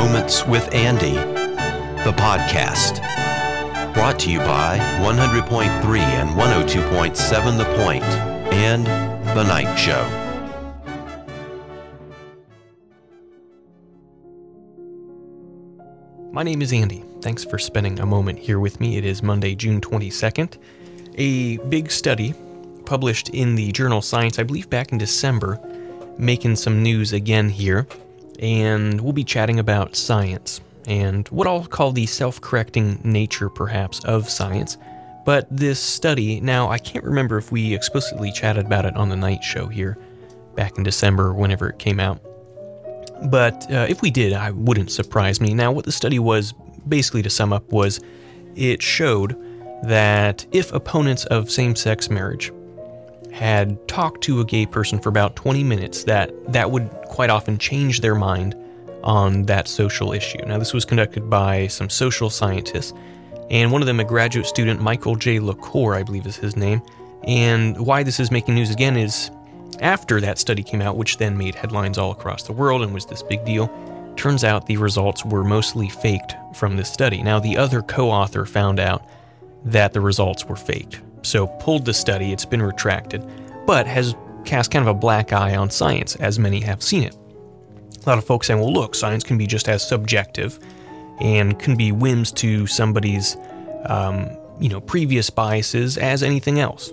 Moments with Andy, the podcast. Brought to you by 100.3 and 102.7 The Point and The Night Show. My name is Andy. Thanks for spending a moment here with me. It is Monday, June 22nd. A big study published in the journal Science, I believe back in December, making some news again here. And we'll be chatting about science and what I'll call the self correcting nature, perhaps, of science. But this study, now I can't remember if we explicitly chatted about it on the night show here back in December, whenever it came out. But uh, if we did, I wouldn't surprise me. Now, what the study was, basically to sum up, was it showed that if opponents of same sex marriage had talked to a gay person for about 20 minutes, that that would quite often change their mind on that social issue. Now, this was conducted by some social scientists, and one of them, a graduate student, Michael J. LaCour, I believe is his name. And why this is making news again is after that study came out, which then made headlines all across the world and was this big deal, turns out the results were mostly faked from this study. Now, the other co author found out that the results were faked, so pulled the study, it's been retracted, but has cast kind of a black eye on science, as many have seen it. A lot of folks saying, well, look, science can be just as subjective and can be whims to somebody's, um, you know, previous biases as anything else.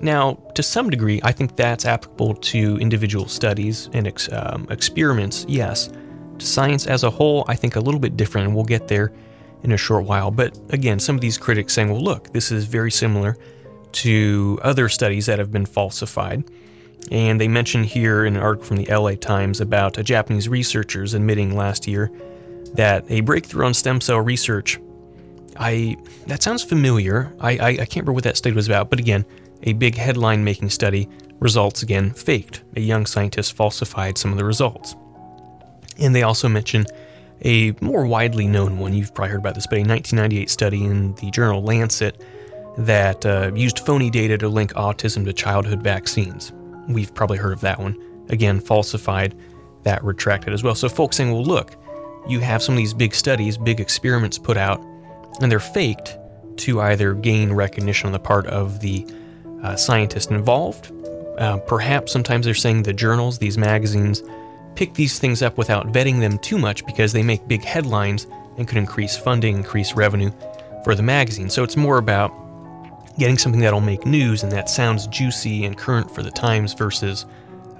Now, to some degree, I think that's applicable to individual studies and ex- um, experiments, yes. To science as a whole, I think a little bit different, and we'll get there in a short while. But again, some of these critics saying, well, look, this is very similar to other studies that have been falsified. And they mention here in an article from the LA Times about a Japanese researchers admitting last year that a breakthrough on stem cell research. I that sounds familiar. I, I, I can't remember what that study was about, but again, a big headline making study results again faked. A young scientist falsified some of the results. And they also mention a more widely known one, you've probably heard about this, but a 1998 study in the journal Lancet that uh, used phony data to link autism to childhood vaccines. We've probably heard of that one. Again, falsified, that retracted as well. So folks saying, well, look, you have some of these big studies, big experiments put out, and they're faked to either gain recognition on the part of the uh, scientist involved. Uh, perhaps sometimes they're saying the journals, these magazines, pick these things up without vetting them too much because they make big headlines and could increase funding, increase revenue for the magazine. So it's more about getting something that'll make news and that sounds juicy and current for the times versus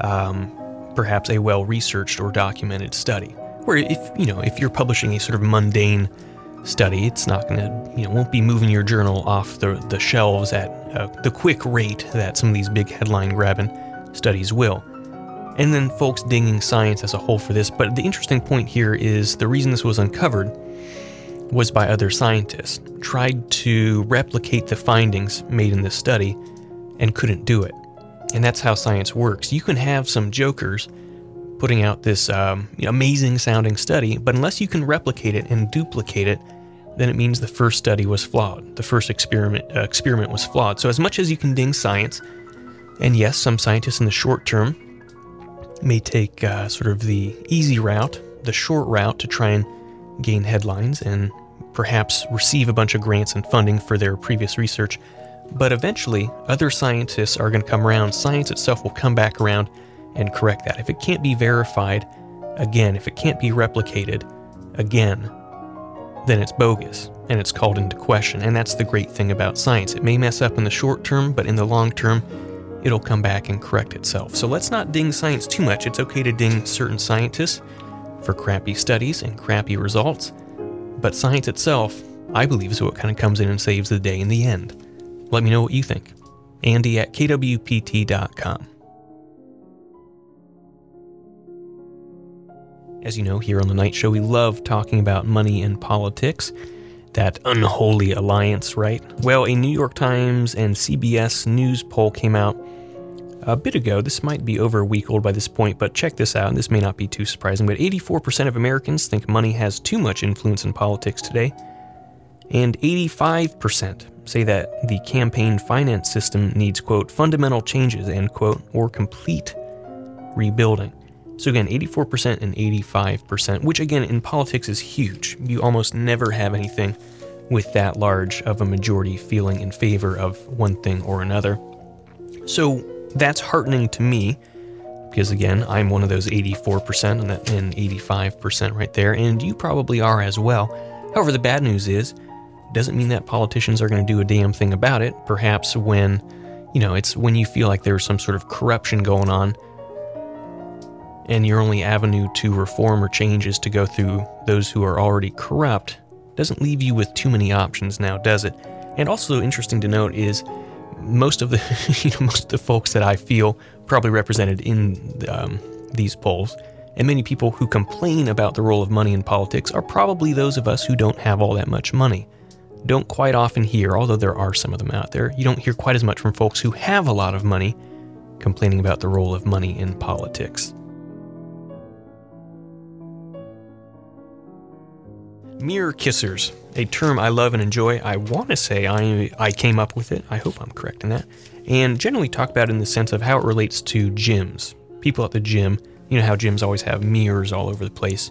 um, perhaps a well-researched or documented study. Where if you know if you're publishing a sort of mundane study, it's not going to you know won't be moving your journal off the the shelves at uh, the quick rate that some of these big headline grabbing studies will. And then folks dinging science as a whole for this. But the interesting point here is the reason this was uncovered was by other scientists, tried to replicate the findings made in this study and couldn't do it. And that's how science works. You can have some jokers putting out this um, amazing sounding study, but unless you can replicate it and duplicate it, then it means the first study was flawed. The first experiment uh, experiment was flawed. So as much as you can ding science, and yes, some scientists in the short term may take uh, sort of the easy route, the short route to try and gain headlines and perhaps receive a bunch of grants and funding for their previous research. But eventually, other scientists are going to come around. Science itself will come back around and correct that. If it can't be verified, again, if it can't be replicated, again, then it's bogus and it's called into question. And that's the great thing about science. It may mess up in the short term, but in the long term, it'll come back and correct itself. So let's not ding science too much. It's okay to ding certain scientists for crappy studies and crappy results, but science itself, I believe, is what kind of comes in and saves the day in the end. Let me know what you think. Andy at kwpt.com. As you know, here on The Night Show, we love talking about money and politics. That unholy alliance, right? Well, a New York Times and CBS News poll came out a bit ago. This might be over a week old by this point, but check this out. This may not be too surprising, but 84% of Americans think money has too much influence in politics today, and 85% say that the campaign finance system needs, quote, fundamental changes, end quote, or complete rebuilding. So again, 84% and 85%, which again in politics is huge. You almost never have anything with that large of a majority feeling in favor of one thing or another. So that's heartening to me because again, I'm one of those 84% and, that, and 85% right there, and you probably are as well. However, the bad news is, doesn't mean that politicians are going to do a damn thing about it. Perhaps when, you know, it's when you feel like there's some sort of corruption going on, and your only avenue to reform or change is to go through those who are already corrupt, doesn't leave you with too many options now, does it? And also interesting to note is most of the you know, most of the folks that I feel probably represented in um, these polls, and many people who complain about the role of money in politics are probably those of us who don't have all that much money. Don't quite often hear, although there are some of them out there, you don't hear quite as much from folks who have a lot of money complaining about the role of money in politics. Mirror kissers, a term I love and enjoy. I want to say I, I came up with it. I hope I'm correct in that. And generally talk about it in the sense of how it relates to gyms. People at the gym, you know how gyms always have mirrors all over the place.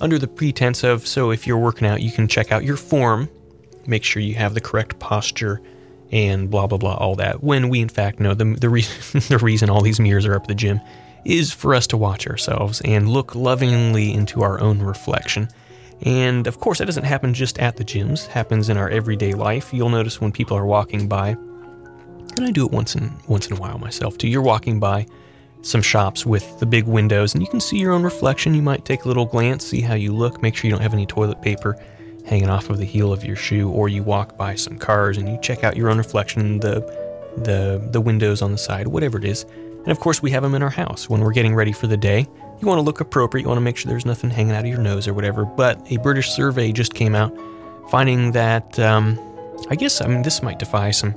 Under the pretense of, so if you're working out, you can check out your form, make sure you have the correct posture, and blah, blah, blah, all that. When we, in fact, know the, the, reason, the reason all these mirrors are up at the gym is for us to watch ourselves and look lovingly into our own reflection and of course, that doesn't happen just at the gyms, it happens in our everyday life. You'll notice when people are walking by, and I do it once in once in a while myself too. You're walking by some shops with the big windows and you can see your own reflection. You might take a little glance, see how you look, make sure you don't have any toilet paper hanging off of the heel of your shoe, or you walk by some cars and you check out your own reflection the the the windows on the side, whatever it is. And of course, we have them in our house when we're getting ready for the day you want to look appropriate, you want to make sure there's nothing hanging out of your nose or whatever. But a British survey just came out finding that, um, I guess, I mean, this might defy some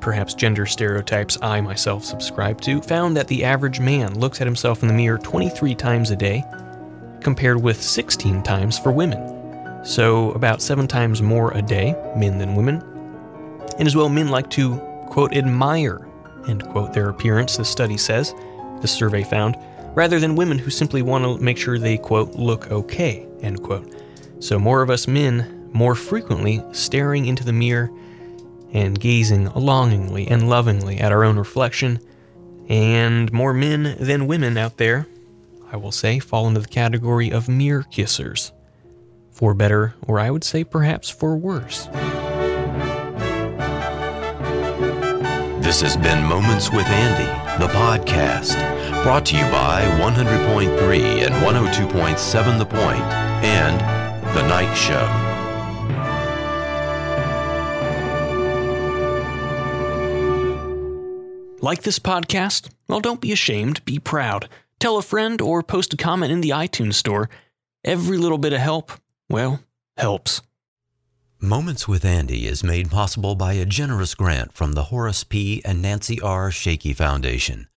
perhaps gender stereotypes I myself subscribe to, found that the average man looks at himself in the mirror 23 times a day, compared with 16 times for women. So, about seven times more a day, men than women. And as well, men like to, quote, admire, end quote, their appearance, the study says, the survey found rather than women who simply want to make sure they, quote, look okay, end quote. So more of us men, more frequently, staring into the mirror and gazing longingly and lovingly at our own reflection, and more men than women out there, I will say, fall into the category of mirror kissers. For better, or I would say perhaps for worse. This has been Moments with Andy, the podcast, brought to you by 100.3 and 102.7 The Point and The Night Show. Like this podcast? Well, don't be ashamed, be proud. Tell a friend or post a comment in the iTunes store. Every little bit of help, well, helps. Moments with Andy is made possible by a generous grant from the Horace P. and Nancy R. Shaky Foundation.